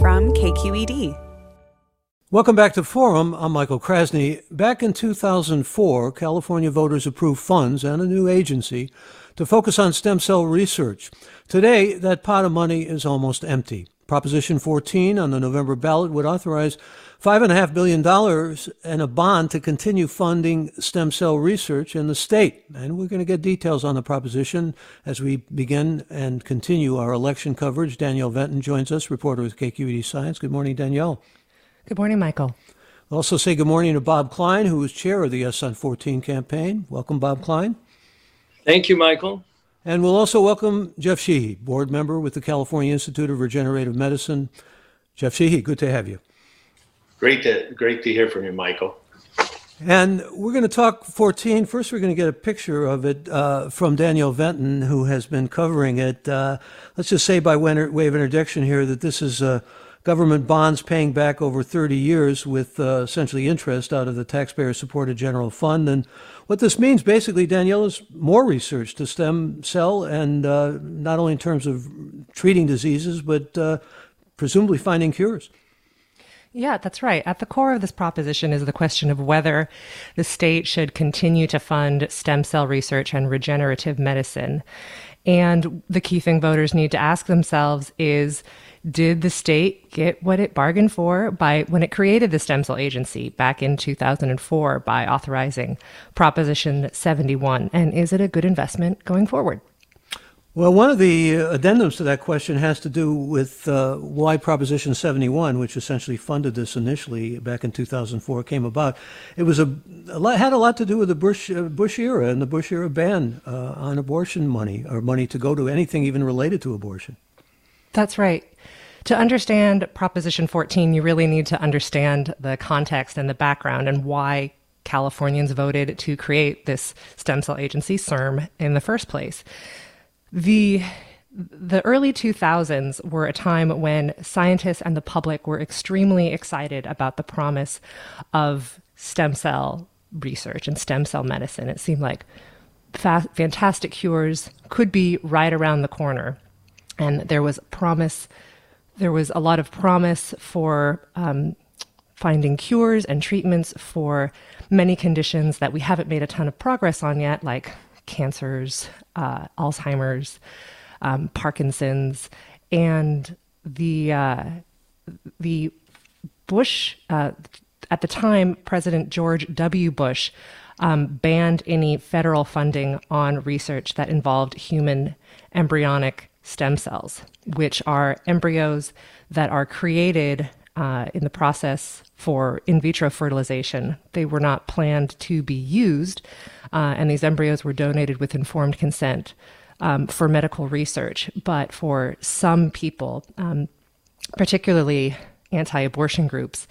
from KQED. Welcome back to Forum. I'm Michael Krasny. Back in 2004, California voters approved funds and a new agency to focus on stem cell research. Today, that pot of money is almost empty. Proposition 14 on the November ballot would authorize $5.5 billion and a bond to continue funding stem cell research in the state. And we're going to get details on the proposition as we begin and continue our election coverage. Danielle Venton joins us, reporter with KQED Science. Good morning, Danielle. Good morning, Michael. Also, say good morning to Bob Klein, who is chair of the Yes on 14 campaign. Welcome, Bob Klein. Thank you, Michael. And we'll also welcome Jeff Sheehy, board member with the California Institute of Regenerative Medicine. Jeff Sheehy, good to have you. Great to great to hear from you, Michael. And we're going to talk 14. First, we're going to get a picture of it uh, from Danielle Venton, who has been covering it. Uh, let's just say, by way of introduction here, that this is uh, government bonds paying back over 30 years with uh, essentially interest out of the taxpayer supported general fund. And what this means basically, Danielle, is more research to stem cell and uh, not only in terms of treating diseases, but uh, presumably finding cures. Yeah, that's right. At the core of this proposition is the question of whether the state should continue to fund stem cell research and regenerative medicine. And the key thing voters need to ask themselves is did the state get what it bargained for by when it created the stem cell agency back in 2004 by authorizing Proposition 71? And is it a good investment going forward? Well, one of the addendums to that question has to do with uh, why Proposition 71, which essentially funded this initially back in 2004, came about. It was a, a lot, had a lot to do with the Bush uh, Bush era and the Bush era ban uh, on abortion money or money to go to anything even related to abortion. That's right. To understand Proposition 14, you really need to understand the context and the background and why Californians voted to create this stem cell agency, CIRM, in the first place. The the early 2000s were a time when scientists and the public were extremely excited about the promise of stem cell research and stem cell medicine. It seemed like fa- fantastic cures could be right around the corner. And there was promise, there was a lot of promise for um, finding cures and treatments for many conditions that we haven't made a ton of progress on yet, like cancers, uh, Alzheimer's, um, Parkinson's, and the uh, the Bush uh, at the time, President George W. Bush um, banned any federal funding on research that involved human embryonic stem cells, which are embryos that are created uh, in the process for in vitro fertilization. They were not planned to be used, uh, and these embryos were donated with informed consent um, for medical research. But for some people, um, particularly anti abortion groups,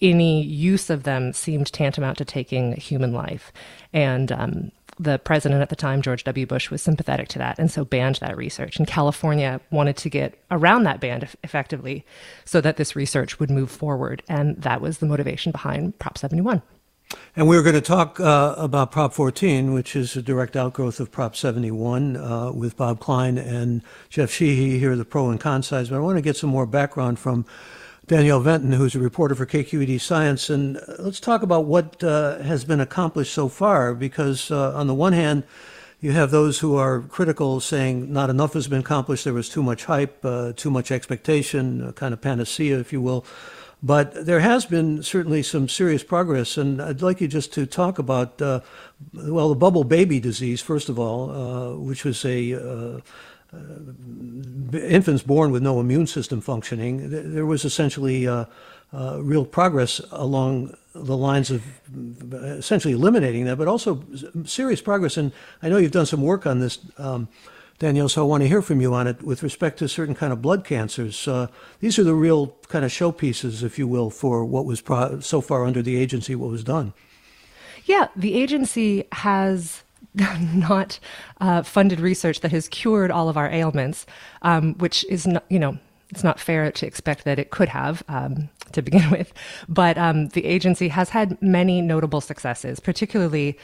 any use of them seemed tantamount to taking human life. And um, the president at the time, George W. Bush, was sympathetic to that and so banned that research. And California wanted to get around that ban effectively so that this research would move forward. And that was the motivation behind Prop 71. And we are going to talk uh, about Prop 14, which is a direct outgrowth of Prop 71, uh, with Bob Klein and Jeff Sheehy here, the pro and con sides. But I want to get some more background from Danielle Venton, who's a reporter for KQED Science. And uh, let's talk about what uh, has been accomplished so far, because uh, on the one hand, you have those who are critical saying not enough has been accomplished, there was too much hype, uh, too much expectation, kind of panacea, if you will. But there has been certainly some serious progress, and I'd like you just to talk about, uh, well, the bubble baby disease, first of all, uh, which was a infants born with no immune system functioning, there was essentially uh, uh, real progress along the lines of essentially eliminating that, but also serious progress. And I know you've done some work on this, um, Danielle, so I want to hear from you on it with respect to certain kind of blood cancers. Uh, these are the real kind of showpieces, if you will, for what was pro- so far under the agency, what was done. Yeah, the agency has not uh, funded research that has cured all of our ailments, um, which is not, you know, it's not fair to expect that it could have um, to begin with. But um, the agency has had many notable successes, particularly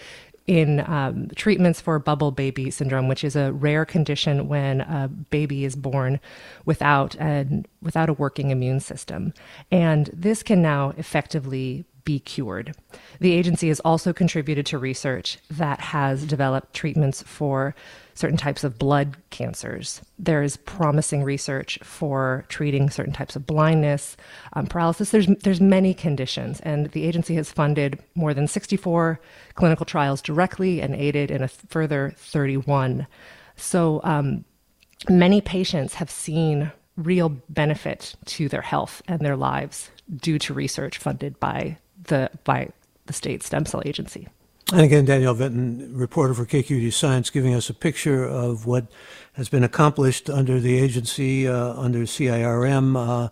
in um, treatments for bubble baby syndrome, which is a rare condition when a baby is born without an without a working immune system, and this can now effectively be cured. The agency has also contributed to research that has developed treatments for certain types of blood cancers. There is promising research for treating certain types of blindness, um, paralysis. There's there's many conditions, and the agency has funded more than 64 clinical trials directly and aided in a further 31. So um, many patients have seen real benefit to their health and their lives due to research funded by the by the state stem cell agency. And again, Danielle Venton, reporter for KQED Science, giving us a picture of what has been accomplished under the agency, uh, under CIRM. Uh,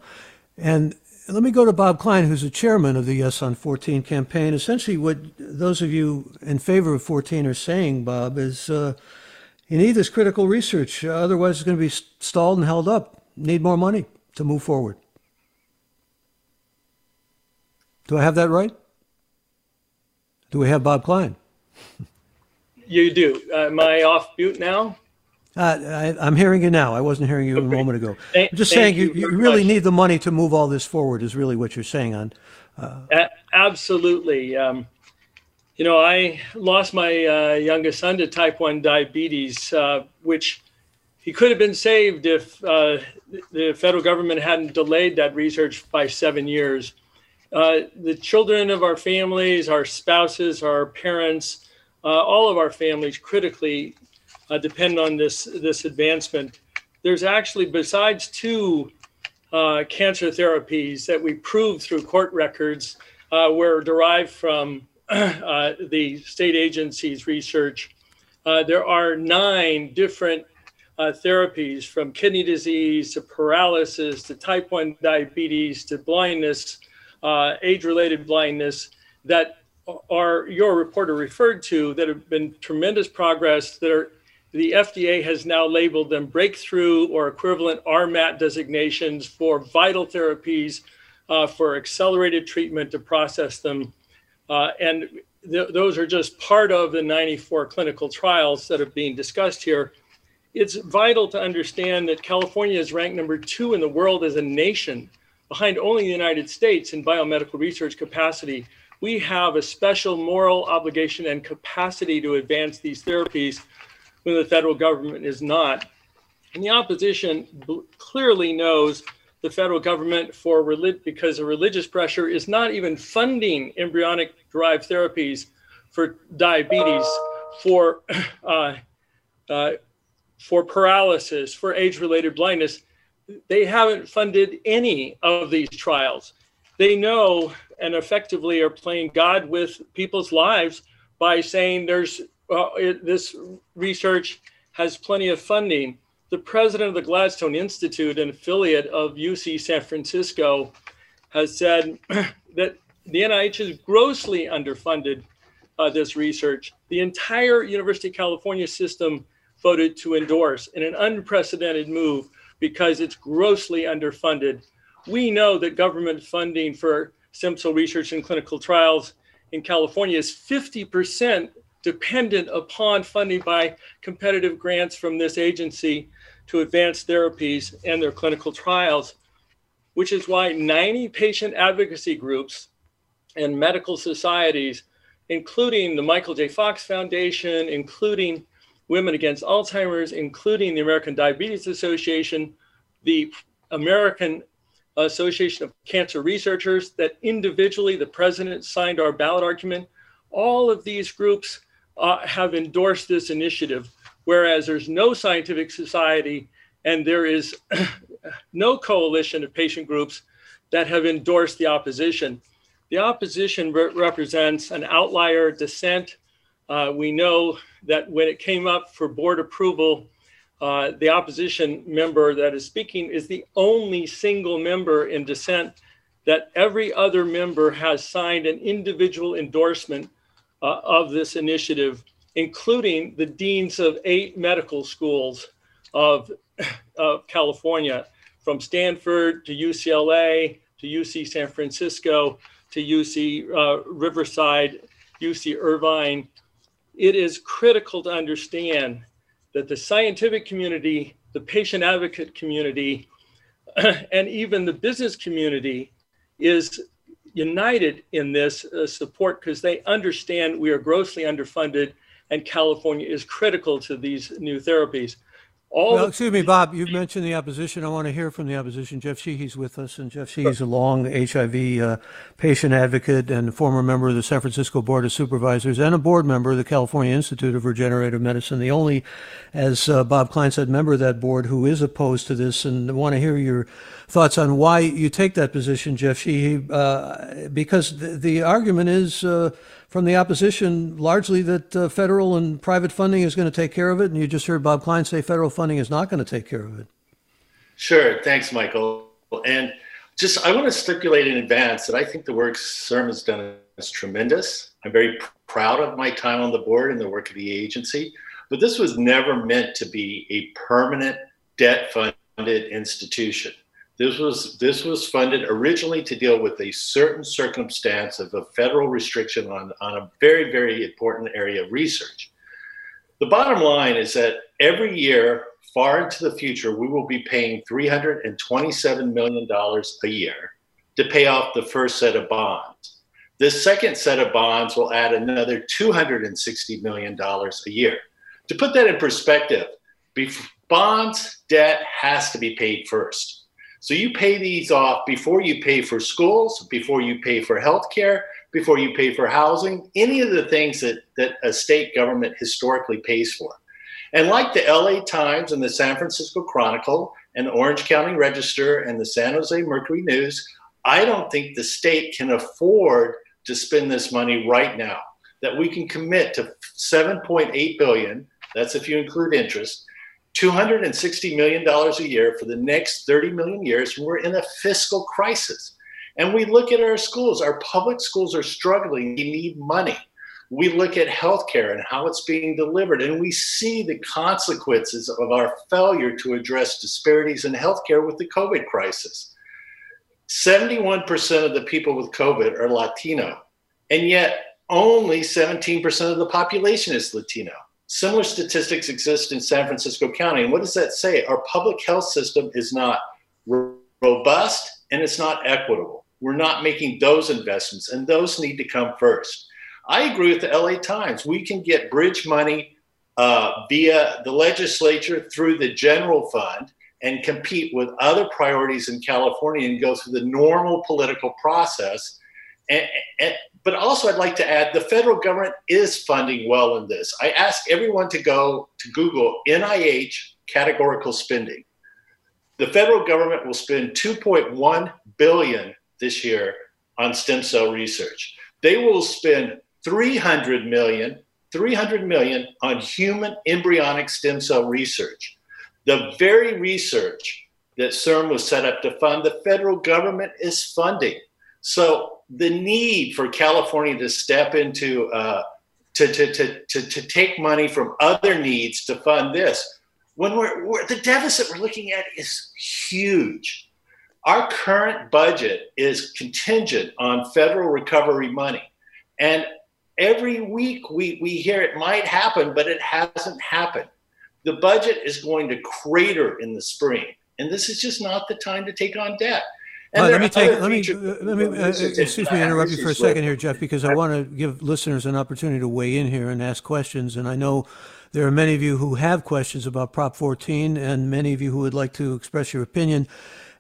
and let me go to Bob Klein, who's the chairman of the Yes on 14 campaign. Essentially, what those of you in favor of 14 are saying, Bob, is uh, you need this critical research. Otherwise, it's going to be stalled and held up. Need more money to move forward. Do I have that right? Do we have Bob Klein? You do. Uh, am I off mute now? Uh, I, am hearing you now. I wasn't hearing you okay. a moment ago. Thank, I'm just saying you, you, you really much. need the money to move all this forward. Is really what you're saying on. Uh, a- absolutely. Um, you know, I lost my uh, youngest son to type one diabetes, uh, which he could have been saved if uh, the federal government hadn't delayed that research by seven years. Uh, the children of our families, our spouses, our parents, uh, all of our families critically uh, depend on this, this advancement. There's actually, besides two uh, cancer therapies that we proved through court records uh, were derived from the state agency's research, there are nine different therapies from kidney disease to paralysis to type 1 diabetes to blindness uh, age-related blindness that are your reporter referred to that have been tremendous progress that are the FDA has now labeled them breakthrough or equivalent RMAT designations for vital therapies uh, for accelerated treatment to process them. Uh, and th- those are just part of the 94 clinical trials that are being discussed here. It's vital to understand that California is ranked number two in the world as a nation behind only the United States in biomedical research capacity, we have a special moral obligation and capacity to advance these therapies when the federal government is not. And the opposition clearly knows the federal government for relig- because of religious pressure is not even funding embryonic derived therapies for diabetes, for uh, uh, for paralysis, for age-related blindness they haven't funded any of these trials. They know and effectively are playing God with people's lives by saying there's uh, it, this research has plenty of funding. The president of the Gladstone Institute, an affiliate of UC San Francisco, has said that the NIH is grossly underfunded uh, this research. The entire University of California system voted to endorse in an unprecedented move because it's grossly underfunded. We know that government funding for stem cell research and clinical trials in California is 50% dependent upon funding by competitive grants from this agency to advance therapies and their clinical trials, which is why 90 patient advocacy groups and medical societies, including the Michael J. Fox Foundation, including Women Against Alzheimer's, including the American Diabetes Association, the American Association of Cancer Researchers, that individually the president signed our ballot argument. All of these groups uh, have endorsed this initiative, whereas there's no scientific society and there is no coalition of patient groups that have endorsed the opposition. The opposition re- represents an outlier dissent uh, we know that when it came up for board approval, uh, the opposition member that is speaking is the only single member in dissent that every other member has signed an individual endorsement uh, of this initiative, including the deans of eight medical schools of, of California, from Stanford to UCLA to UC San Francisco to UC uh, Riverside, UC Irvine, it is critical to understand that the scientific community, the patient advocate community, and even the business community is united in this uh, support because they understand we are grossly underfunded and California is critical to these new therapies. All well, excuse me, Bob, you've mentioned the opposition. I want to hear from the opposition. Jeff Sheehy's with us, and Jeff Sheehy's a long HIV uh, patient advocate and former member of the San Francisco Board of Supervisors and a board member of the California Institute of Regenerative Medicine, the only, as uh, Bob Klein said, member of that board who is opposed to this. And I want to hear your thoughts on why you take that position, Jeff Sheehy, uh, because the, the, argument is uh, from the opposition largely that uh, federal and private funding is going to take care of it. And you just heard Bob Klein say federal funding is not going to take care of it. Sure. Thanks, Michael. And just I want to stipulate in advance that I think the work has done is tremendous. I'm very proud of my time on the board and the work of the agency. But this was never meant to be a permanent debt funded institution. This was this was funded originally to deal with a certain circumstance of a federal restriction on, on a very, very important area of research. The bottom line is that every year, far into the future, we will be paying $327 million a year to pay off the first set of bonds. This second set of bonds will add another $260 million a year. To put that in perspective, bonds debt has to be paid first. So you pay these off before you pay for schools, before you pay for healthcare, before you pay for housing, any of the things that, that a state government historically pays for. And like the LA Times and the San Francisco Chronicle and the Orange County Register and the San Jose Mercury News, I don't think the state can afford to spend this money right now. That we can commit to 7.8 billion, that's if you include interest, $260 million a year for the next 30 million years. We're in a fiscal crisis. And we look at our schools, our public schools are struggling. We need money. We look at healthcare and how it's being delivered, and we see the consequences of our failure to address disparities in healthcare with the COVID crisis. 71% of the people with COVID are Latino, and yet only 17% of the population is Latino. Similar statistics exist in San Francisco County. And what does that say? Our public health system is not robust and it's not equitable. We're not making those investments, and those need to come first. I agree with the LA Times. We can get bridge money uh, via the legislature through the general fund and compete with other priorities in California and go through the normal political process. And, and, but also, I'd like to add the federal government is funding well in this. I ask everyone to go to Google NIH categorical spending. The federal government will spend 2.1 billion this year on stem cell research. They will spend 300 million, 300 million on human embryonic stem cell research. The very research that CIRM was set up to fund, the federal government is funding. So the need for California to step into uh, to, to, to, to, to take money from other needs to fund this when we're, we're, the deficit we're looking at is huge. Our current budget is contingent on federal recovery money. And every week we, we hear it might happen, but it hasn't happened. The budget is going to crater in the spring. And this is just not the time to take on debt. Uh, let me take. Let me. Uh, let me. Uh, excuse me, interrupt you for a second here, Jeff, because I want to give listeners an opportunity to weigh in here and ask questions. And I know there are many of you who have questions about Prop 14, and many of you who would like to express your opinion.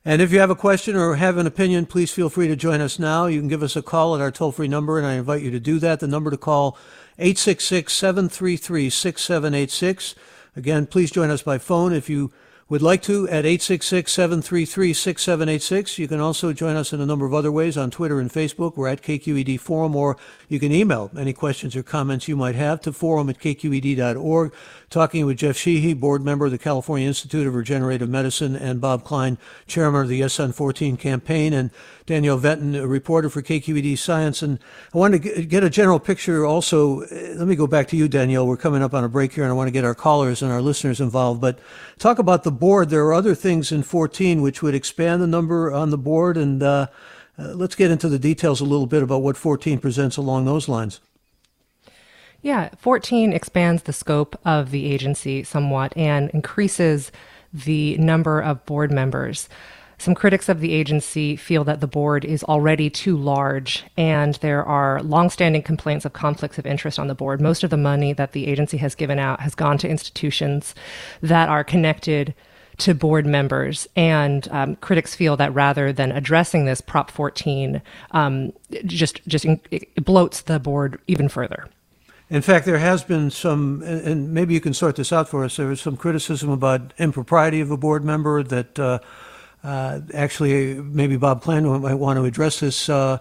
And if you have a question or have an opinion, please feel free to join us now. You can give us a call at our toll-free number, and I invite you to do that. The number to call 866-733-6786. Again, please join us by phone if you would like to at 866-733-6786. You can also join us in a number of other ways on Twitter and Facebook. We're at KQED Forum, or you can email any questions or comments you might have to forum at kqed.org. Talking with Jeff Sheehy, board member of the California Institute of Regenerative Medicine, and Bob Klein, chairman of the Yes on 14 campaign, and Danielle Venton, a reporter for KQED Science. And I want to get a general picture also. Let me go back to you, Danielle. We're coming up on a break here, and I want to get our callers and our listeners involved. But talk about the board. There are other things in 14 which would expand the number on the board. And uh, uh, let's get into the details a little bit about what 14 presents along those lines. Yeah, 14 expands the scope of the agency somewhat and increases the number of board members. Some critics of the agency feel that the board is already too large, and there are longstanding complaints of conflicts of interest on the board. Most of the money that the agency has given out has gone to institutions that are connected to board members. And um, critics feel that rather than addressing this, Prop 14 um, just just bloats the board even further. In fact, there has been some, and maybe you can sort this out for us. There was some criticism about impropriety of a board member that. Uh, uh, actually, maybe Bob Klein might want to address this. Uh,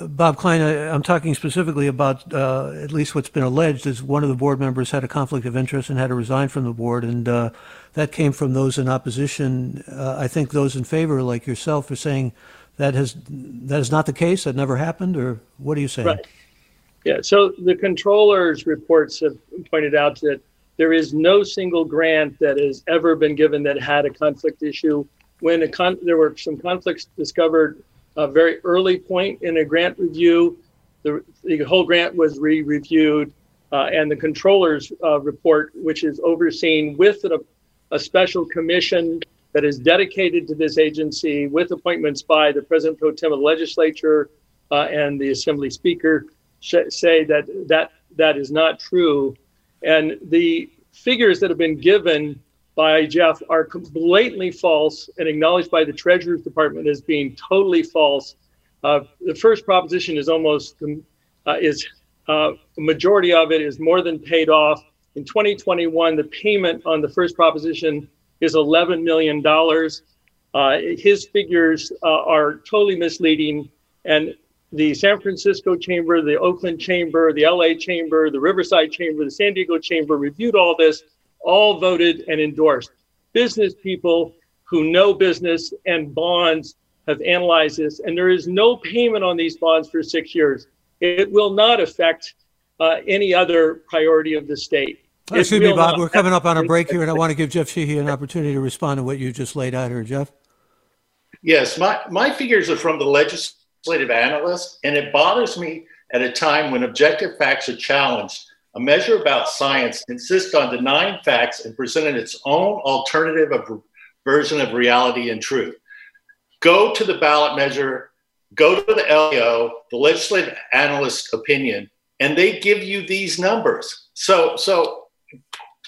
Bob Klein, I, am talking specifically about uh, at least what's been alleged is one of the board members had a conflict of interest and had to resign from the board, and uh, that came from those in opposition. Uh, I think those in favor, like yourself, are saying that has that is not the case. That never happened, or what are you saying? Right. Yeah. So the controller's reports have pointed out that there is no single grant that has ever been given that had a conflict issue when con- there were some conflicts discovered a very early point in a grant review, the, the whole grant was re-reviewed, uh, and the controller's uh, report, which is overseen with a, a special commission that is dedicated to this agency with appointments by the president pro tem of the legislature uh, and the assembly speaker, sh- say that that that is not true, and the figures that have been given by Jeff are blatantly false and acknowledged by the Treasury Department as being totally false. Uh, the first proposition is almost uh, is uh, a majority of it is more than paid off. In 2021, the payment on the first proposition is 11 million dollars. Uh, his figures uh, are totally misleading, and the San Francisco Chamber, the Oakland Chamber, the LA Chamber, the Riverside Chamber, the San Diego Chamber reviewed all this all voted and endorsed. Business people who know business and bonds have analyzed this, and there is no payment on these bonds for six years. It will not affect uh, any other priority of the state. Excuse me, Bob. We're coming up on a break here, and I want to give Jeff Sheehy an opportunity to respond to what you just laid out here, Jeff. Yes, my, my figures are from the legislative analyst, and it bothers me at a time when objective facts are challenged a measure about science insists on denying facts and presenting its own alternative of version of reality and truth. Go to the ballot measure, go to the LEO, the legislative analyst opinion, and they give you these numbers. So, so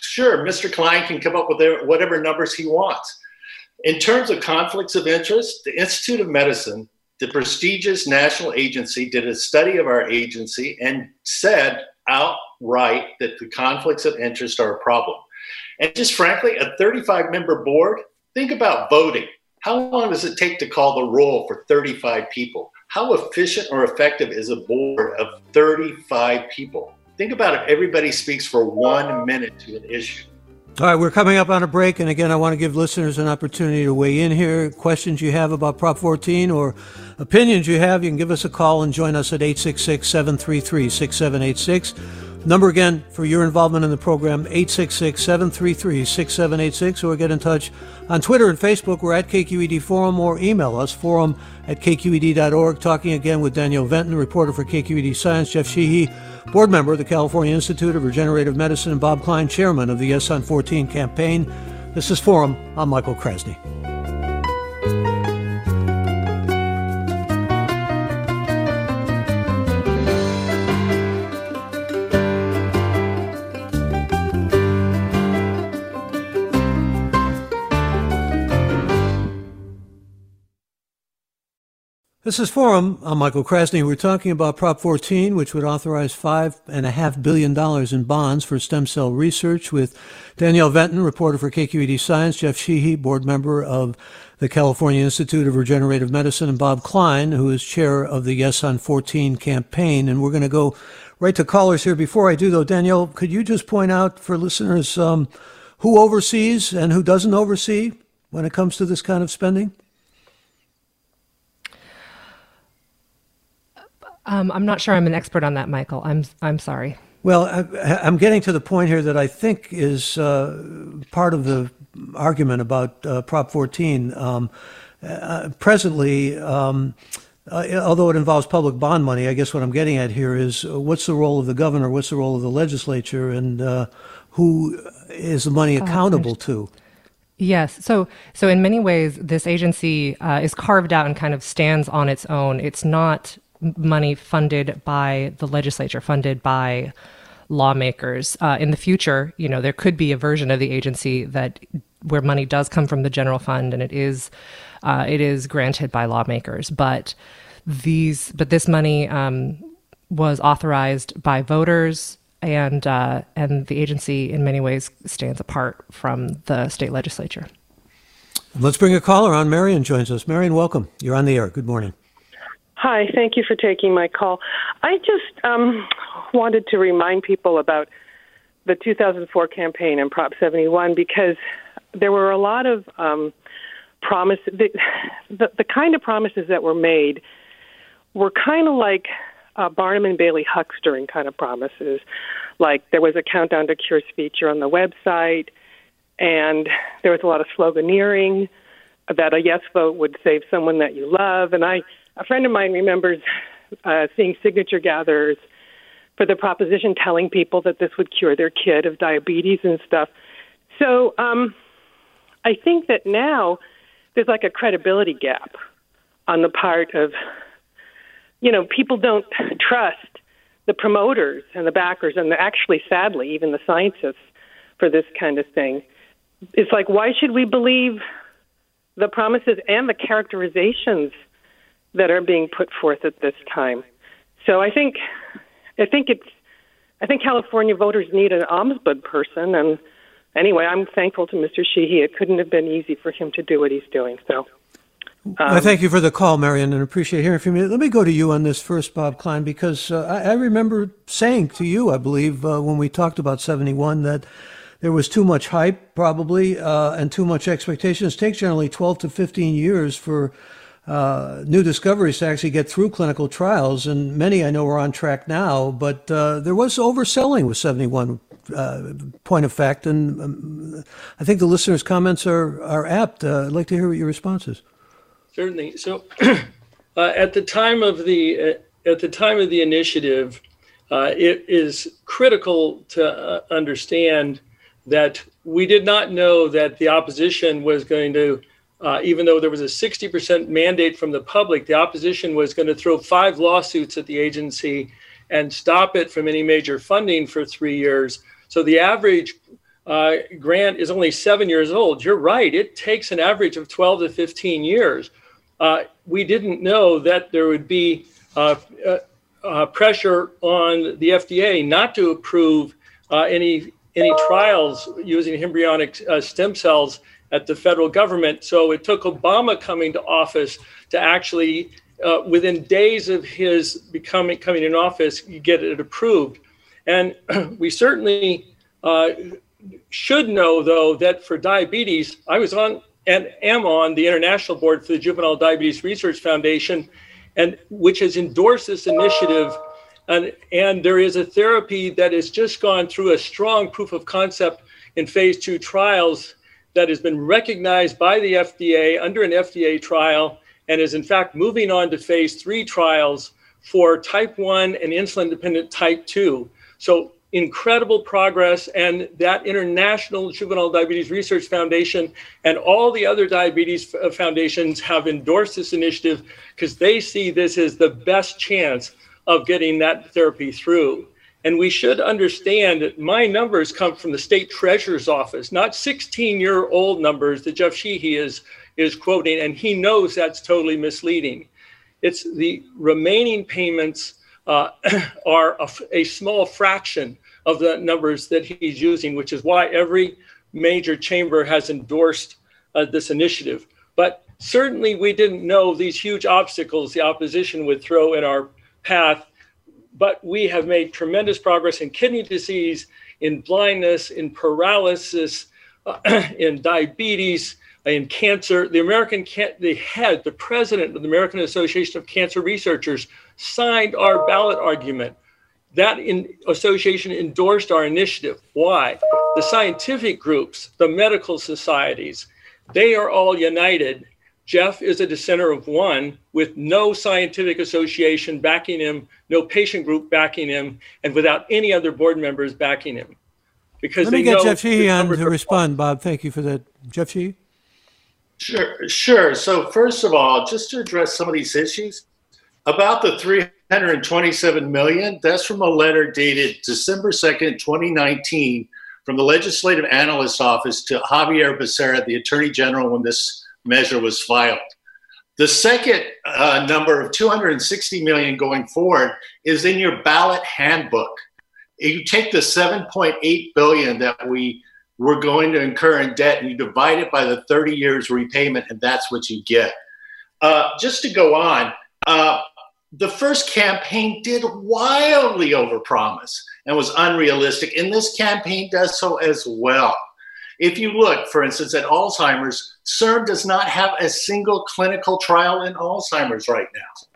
sure, Mr. Klein can come up with whatever numbers he wants. In terms of conflicts of interest, the Institute of Medicine, the prestigious national agency, did a study of our agency and said outright that the conflicts of interest are a problem. And just frankly, a 35 member board, think about voting. How long does it take to call the roll for 35 people? How efficient or effective is a board of 35 people? Think about if everybody speaks for one minute to an issue. All right, we're coming up on a break, and again, I want to give listeners an opportunity to weigh in here. Questions you have about Prop 14 or opinions you have, you can give us a call and join us at 866 733 6786. Number again for your involvement in the program 866 733 6786 or get in touch on Twitter and Facebook. We're at KQED Forum or email us forum at kqed.org. Talking again with Danielle Venton, reporter for KQED Science, Jeff Sheehy board member of the California Institute of Regenerative Medicine, and Bob Klein, chairman of the Yes on 14 campaign. This is Forum. I'm Michael Krasny. This is Forum. I'm Michael Krasny. We're talking about Prop 14, which would authorize $5.5 billion in bonds for stem cell research with Danielle Venton, reporter for KQED Science, Jeff Sheehy, board member of the California Institute of Regenerative Medicine, and Bob Klein, who is chair of the Yes on 14 campaign. And we're going to go right to callers here. Before I do, though, Danielle, could you just point out for listeners um, who oversees and who doesn't oversee when it comes to this kind of spending? Um, I'm not sure I'm an expert on that, Michael. I'm I'm sorry. Well, I, am getting to the point here that I think is uh, part of the argument about uh, Prop 14. Um, uh, presently, um, uh, although it involves public bond money, I guess what I'm getting at here is uh, what's the role of the governor, what's the role of the legislature, and uh, who is the money accountable to? Yes. So, so in many ways, this agency uh, is carved out and kind of stands on its own. It's not money funded by the legislature, funded by lawmakers. Uh, in the future, you know, there could be a version of the agency that where money does come from the general fund and it is uh, it is granted by lawmakers. But these, but this money um, was authorized by voters and uh, and the agency in many ways stands apart from the state legislature. Let's bring a caller on. Marion joins us. Marion, welcome. You're on the air. Good morning. Hi, thank you for taking my call. I just um, wanted to remind people about the 2004 campaign and Prop 71 because there were a lot of um, promises. The, the, the kind of promises that were made were kind of like uh, Barnum and Bailey huckstering kind of promises. Like there was a countdown to cures feature on the website, and there was a lot of sloganeering that a yes vote would save someone that you love. And I, a friend of mine remembers uh, seeing signature gatherers for the proposition telling people that this would cure their kid of diabetes and stuff. So um, I think that now there's like a credibility gap on the part of you know, people don't trust the promoters and the backers, and actually, sadly, even the scientists for this kind of thing. It's like, why should we believe the promises and the characterizations that are being put forth at this time? So I think, I think it's, I think California voters need an ombudsman person, and anyway, I'm thankful to Mr. Sheehy. It couldn't have been easy for him to do what he's doing. So. Um, I thank you for the call, Marion, and appreciate hearing from you. Let me go to you on this first, Bob Klein, because uh, I, I, remember saying to you, I believe, uh, when we talked about 71, that there was too much hype, probably, uh, and too much expectations. It takes generally 12 to 15 years for uh, new discoveries to actually get through clinical trials, and many I know are on track now, but uh, there was overselling with 71 uh, point of fact, and um, I think the listeners' comments are, are apt. I'd like to hear what your response is. Certainly. So, uh, at the time of the uh, at the time of the initiative, uh, it is critical to uh, understand that we did not know that the opposition was going to, uh, even though there was a 60% mandate from the public, the opposition was going to throw five lawsuits at the agency and stop it from any major funding for three years. So the average uh, grant is only seven years old. You're right; it takes an average of 12 to 15 years uh, we didn't know that there would be uh, uh, uh pressure on the FDA not to approve any any trials using embryonic stem cells at the federal government. So it took Obama coming to office to actually, uh, within days of his becoming coming in office, get it approved. And we certainly uh, should know, though, that for diabetes, I was on and am on the international board for the Juvenile Diabetes Research Foundation, and which has endorsed this initiative. And, and there is a therapy that has just gone through a strong proof of concept in phase two trials that has been recognized by the FDA under an FDA trial and is in fact moving on to phase three trials for type 1 and insulin dependent type 2. So incredible progress and that international juvenile diabetes research foundation and all the other diabetes uh, foundations have endorsed this initiative because they see this as the best chance of getting that therapy through and we should understand that my numbers come from the state treasurer's office not 16 year old numbers that jeff sheehy is is quoting and he knows that's totally misleading it's the remaining payments uh, are a, a, small fraction of the numbers that he's using, which is why every major chamber has endorsed uh, this initiative. But certainly we didn't know these huge obstacles the opposition would throw in our path. But we have made tremendous progress in kidney disease, in blindness, in paralysis, uh, in diabetes, in cancer. The American, the head, the president of the American Association of Cancer Researchers signed our ballot argument. That in, association endorsed our initiative. Why? The scientific groups, the medical societies, they are all united Jeff is a dissenter of one with no scientific association backing him, no patient group backing him, and without any other board members backing him. Because Let me get Jeff Sheehy on to respond, Bob. Thank you for that. Jeff Sheehy? Sure, sure. So first of all, just to address some of these issues, about the 327 million, that's from a letter dated December 2nd, 2019, from the Legislative Analyst's Office to Xavier Becerra, the Attorney General, when this measure was filed. The second uh, number of 260 million going forward is in your ballot handbook. You take the 7.8 billion that we were going to incur in debt and you divide it by the 30 years repayment, and that's what you get. Uh, just to go on, uh, the first campaign did wildly overpromise and was unrealistic, and this campaign does so as well. If you look, for instance, at Alzheimer's, CIRM does not have a single clinical trial in Alzheimer's right now.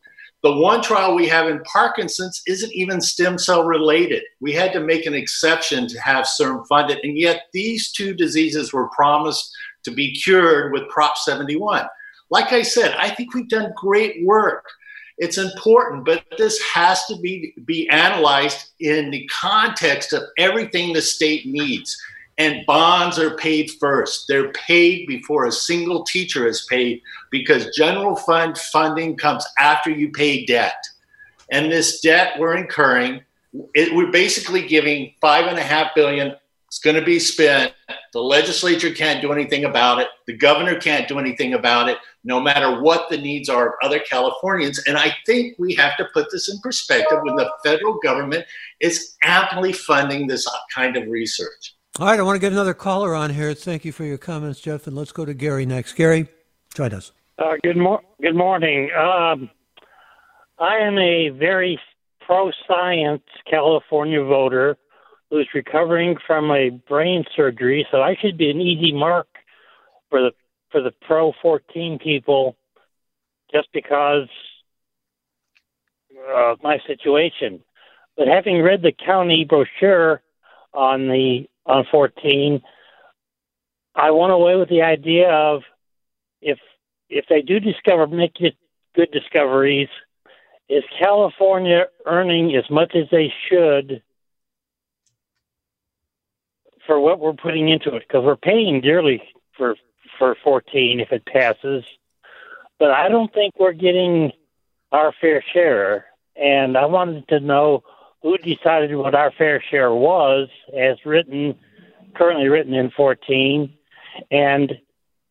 The one trial we have in Parkinson's isn't even stem cell related. We had to make an exception to have CIRM funded, and yet these two diseases were promised to be cured with Prop 71. Like I said, I think we've done great work. It's important, but this has to be, be analyzed in the context of everything the state needs. And bonds are paid first. They're paid before a single teacher is paid because general fund funding comes after you pay debt. And this debt we're incurring, it, we're basically giving five and a half billion. It's going to be spent. The legislature can't do anything about it. The governor can't do anything about it, no matter what the needs are of other Californians. And I think we have to put this in perspective when the federal government is amply funding this kind of research. All right, I want to get another caller on here. Thank you for your comments, Jeff, and let's go to Gary next. Gary, join us. Uh, good, mor- good morning. Um, I am a very pro science California voter who's recovering from a brain surgery, so I should be an easy mark for the for the pro 14 people just because of my situation. But having read the county brochure on the on 14, I went away with the idea of if if they do discover make good discoveries, is California earning as much as they should for what we're putting into it? Because we're paying dearly for for 14 if it passes, but I don't think we're getting our fair share. And I wanted to know who decided what our fair share was, as written, currently written in 14, and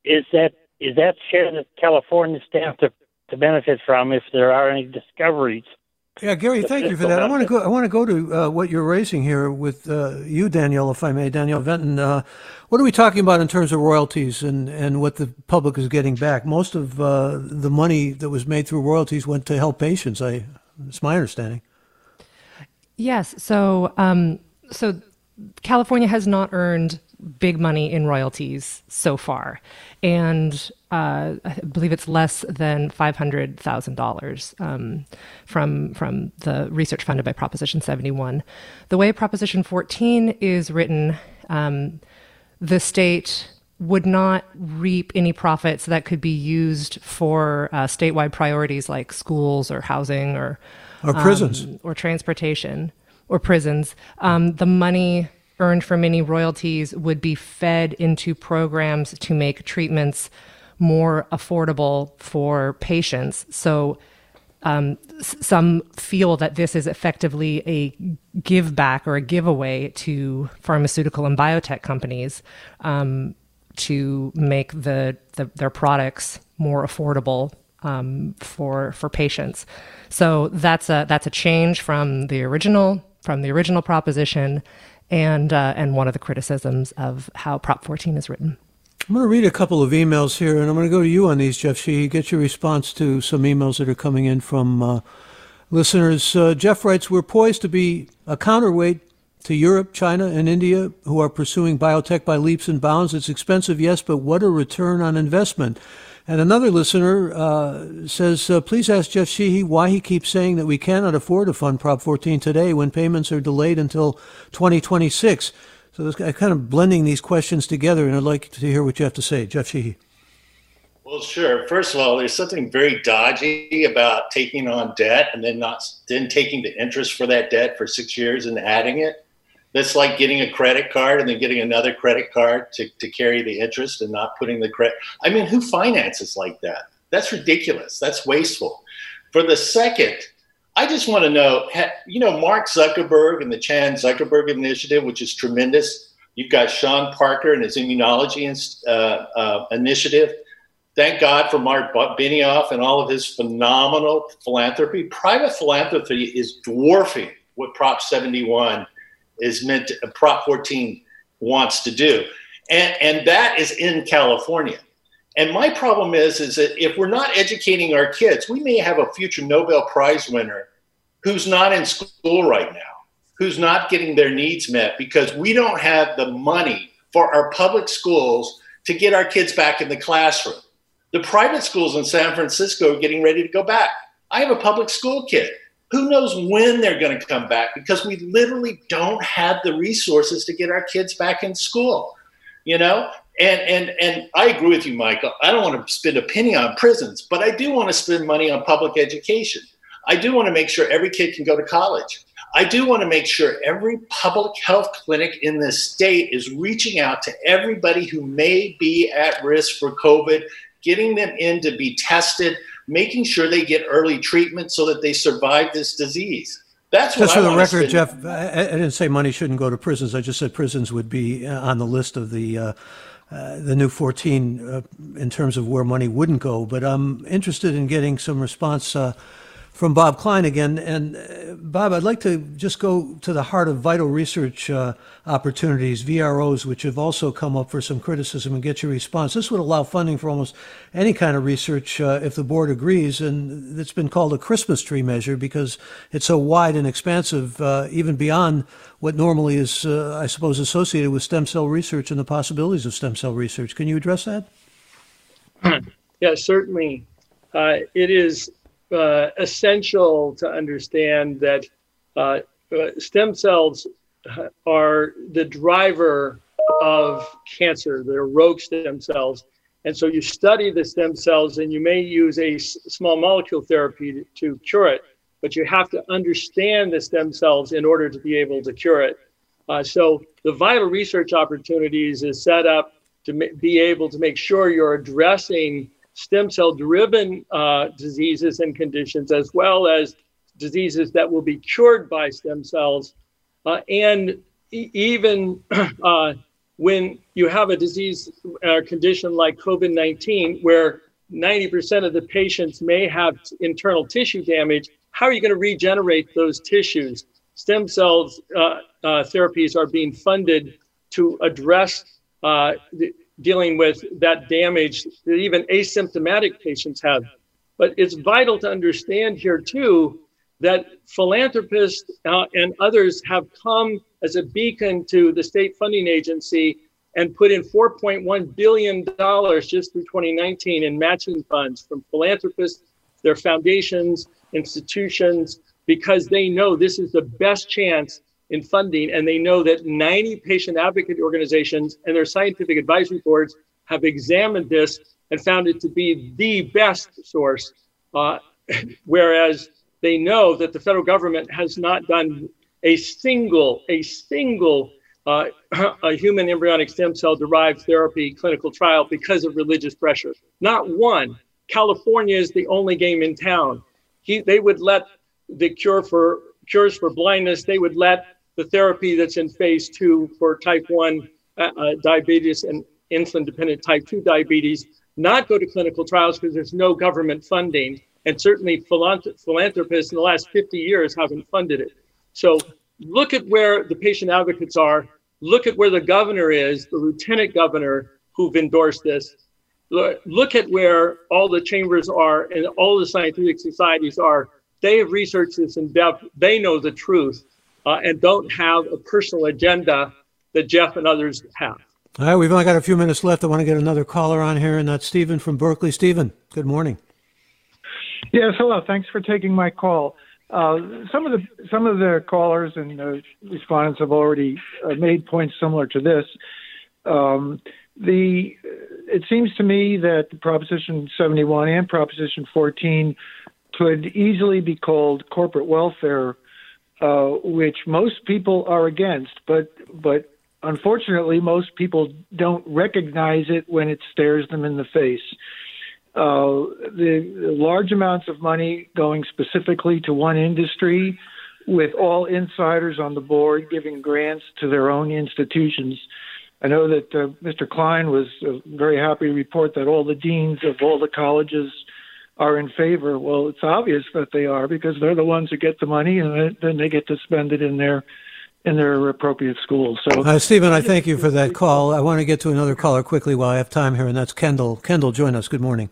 is that is that share that California stands to, to benefit from if there are any discoveries? Yeah, Gary, thank you for that. I want to go. I want to go to uh, what you're raising here with uh, you, Daniel, if I may, Danielle Venton. Uh, what are we talking about in terms of royalties and, and what the public is getting back? Most of uh, the money that was made through royalties went to help patients. I, it's my understanding. Yes. So, um, so California has not earned big money in royalties so far, and uh, I believe it's less than five hundred thousand um, dollars from from the research funded by Proposition seventy one. The way Proposition fourteen is written, um, the state would not reap any profits that could be used for uh, statewide priorities like schools or housing or or prisons um, or transportation or prisons. Um, the money earned from any royalties would be fed into programs to make treatments more affordable for patients. So um, some feel that this is effectively a give back or a giveaway to pharmaceutical and biotech companies um, to make the, the, their products more affordable um, for for patients. So that's a that's a change from the original from the original proposition, and uh, and one of the criticisms of how Prop 14 is written. I'm going to read a couple of emails here, and I'm going to go to you on these, Jeff Sheehy. Get your response to some emails that are coming in from uh, listeners. Uh, Jeff writes, "We're poised to be a counterweight to Europe, China, and India, who are pursuing biotech by leaps and bounds. It's expensive, yes, but what a return on investment." And another listener uh, says, uh, please ask Jeff Sheehy why he keeps saying that we cannot afford to fund Prop 14 today when payments are delayed until 2026. So this, I'm kind of blending these questions together, and I'd like to hear what you have to say. Jeff Sheehy. Well, sure. First of all, there's something very dodgy about taking on debt and then not then taking the interest for that debt for six years and adding it. That's like getting a credit card and then getting another credit card to, to carry the interest and not putting the credit. I mean, who finances like that? That's ridiculous. That's wasteful. For the second, I just want to know, you know, Mark Zuckerberg and the Chan Zuckerberg Initiative, which is tremendous. You've got Sean Parker and his immunology uh, uh, initiative. Thank God for Mark Benioff and all of his phenomenal philanthropy. Private philanthropy is dwarfing what Prop 71 is meant to, Prop 14 wants to do. And, and that is in California. And my problem is, is that if we're not educating our kids, we may have a future Nobel Prize winner who's not in school right now, who's not getting their needs met because we don't have the money for our public schools to get our kids back in the classroom. The private schools in San Francisco are getting ready to go back. I have a public school kid who knows when they're going to come back because we literally don't have the resources to get our kids back in school you know? And and and i agree with you michael. I don't want to spend a penny on prisons but i do want to spend money on public education. I do want to make sure every kid can go to college. I do want to make sure every public health clinic in this state is reaching out to everybody who may be at risk for covid getting them in to be tested making sure they get early treatment so that they survive this disease. That's just for the record. Jeff. I, I, didn't say money shouldn't go to prisons. I just said prisons would be uh, on the list of the uh, uh, the new 14 uh, in terms of where money wouldn't go. But I'm interested in getting some response uh, from Bob Klein again. And uh, Bob, I'd like to just go to the heart of vital research uh, opportunities, VROs, which have also come up for some criticism and get your response. This would allow funding for almost any kind of research uh, if the board agrees. And it's been called a Christmas tree measure because it's so wide and expansive, uh, even beyond what normally is, uh, I suppose, associated with stem cell research and the possibilities of stem cell research. Can you address that? Yeah, certainly. It is uh, essential to understand that uh, uh, stem cells are the driver of cancer. They're rogue stem cells. And so you study the stem cells and you may use a small molecule therapy to, to, cure it, but you have to understand the stem cells in order to be able to cure it. Uh, so the vital research opportunities is set up to be able to make sure you're addressing stem cell driven uh, diseases and conditions, as well as diseases that will be cured by stem cells. Uh, and e- even uh, when you have a disease or condition like COVID 19, where 90% of the patients may have internal tissue damage, how are you going to regenerate those tissues? Stem cells uh, uh, therapies are being funded to address uh, the, dealing with that damage that even asymptomatic patients have. But it's vital to understand here, too, that philanthropists uh, and others have come as a beacon to the state funding agency and put in $4.1 billion just through 2019 in matching funds from philanthropists, their foundations, institutions, because they know this is the best chance in funding, and they know that 90 patient advocate organizations and their scientific advisory boards have examined this and found it to be the best source. Uh, whereas they know that the federal government has not done a single, a single uh, a human embryonic stem cell derived therapy clinical trial because of religious pressure. Not one. California is the only game in town. He, they would let the cure for cures for blindness. They would let the therapy that's in phase two for type 1 uh, uh, diabetes and insulin dependent type 2 diabetes not go to clinical trials because there's no government funding. And certainly philanthropists in the last 50 years haven't funded it. So look at where the patient advocates are. Look at where the governor is, the lieutenant governor who've endorsed this. Look at where all the chambers are and all the scientific societies are. They have researched this in depth. They know the truth uh, and don't have a personal agenda that Jeff and others have. All right, we've only got a few minutes left. I want to get another caller on here, and that's Stephen from Berkeley. Stephen, good morning. Yes, hello. Thanks for taking my call. Uh, some of the some of the callers and uh, respondents have already uh, made points similar to this. Um, the it seems to me that Proposition 71 and Proposition 14 could easily be called corporate welfare, uh, which most people are against, but but unfortunately, most people don't recognize it when it stares them in the face. Uh, the, large amounts of money going specifically to one industry, with all insiders on the board giving grants to their own institutions. I know that uh, Mr. Klein was uh, very happy to report that all the deans of all the colleges are in favor. Well, it's obvious that they are because they're the ones who get the money, and then they get to spend it in their in their appropriate schools. So, uh, Stephen, I thank you for that call. I want to get to another caller quickly while I have time here, and that's Kendall. Kendall, join us. Good morning.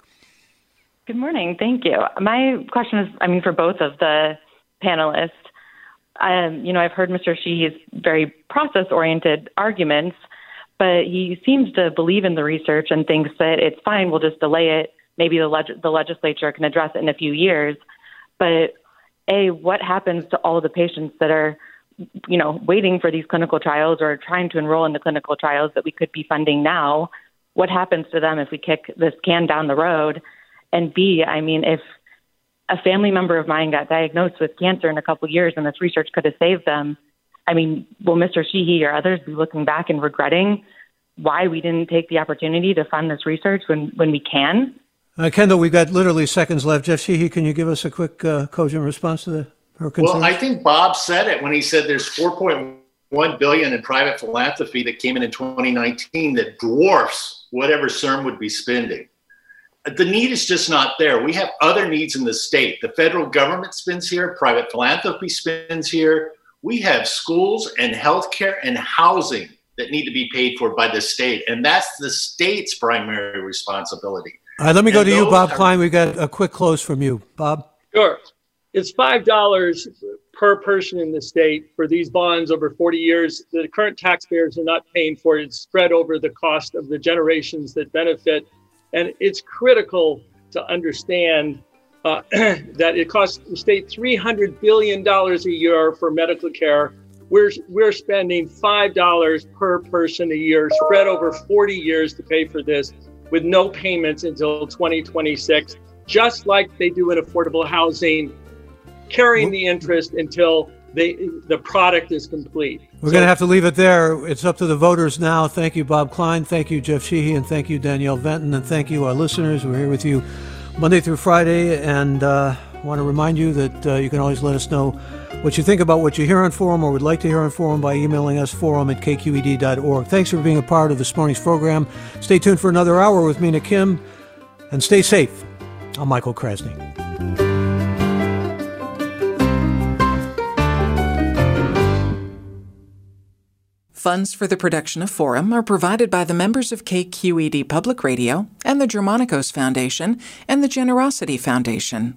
Good morning. Thank you. My question is, I mean, for both of the panelists. Um, you know, I've heard Mr. Sheehy's very process-oriented arguments, but he seems to believe in the research and thinks that it's fine. We'll just delay it. Maybe the leg- the legislature can address it in a few years. But a, what happens to all the patients that are you know, waiting for these clinical trials or trying to enroll in the clinical trials that we could be funding now, what happens to them if we kick this can down the road? And B, I mean, if a family member of mine got diagnosed with cancer in a couple of years and this research could have saved them, I mean, will Mr. Sheehy or others be looking back and regretting why we didn't take the opportunity to fund this research when, when we can? Uh, Kendall, we've got literally seconds left. Jeff Sheehy, can you give us a quick, uh, cogent response to the concerns? well, I think Bob said it when he said there's 4.1 billion in private philanthropy that came in in 2019 that dwarfs whatever CIRM would be spending. The need is just not there. We have other needs in the state. The federal government spends here, private philanthropy spends here. We have schools and healthcare and housing that need to be paid for by the state, and that's the state's primary responsibility. All right, let me and go to you, Bob are- Klein. We've got a quick close from you, Bob. Sure it's five dollars per person in the state for these bonds over 40 years. The current taxpayers are not paying for it. It's spread over the cost of the generations that benefit. And it's critical to understand uh, that it costs the state $300 billion a year for medical care. We're, we're spending $5 per person a year, spread over 40 years to pay for this with no payments until 2026, just like they do in affordable housing carrying the interest until the the product is complete. We're so, going to have to leave it there. It's up to the voters now. Thank you, Bob Klein. Thank you, Jeff Sheehy, and thank you, Danielle Venton, and thank you, our listeners. We're here with you Monday through Friday, and uh, want to remind you that uh, you can always let us know what you think about what you hear on Forum or would like to hear on Forum by emailing us forum at kqed.org. Thanks for being a part of this morning's program. Stay tuned for another hour with Mina Kim, and stay safe. I'm Michael Krasny. Funds for the production of Forum are provided by the members of KQED Public Radio and the Germanacos Foundation and the Generosity Foundation.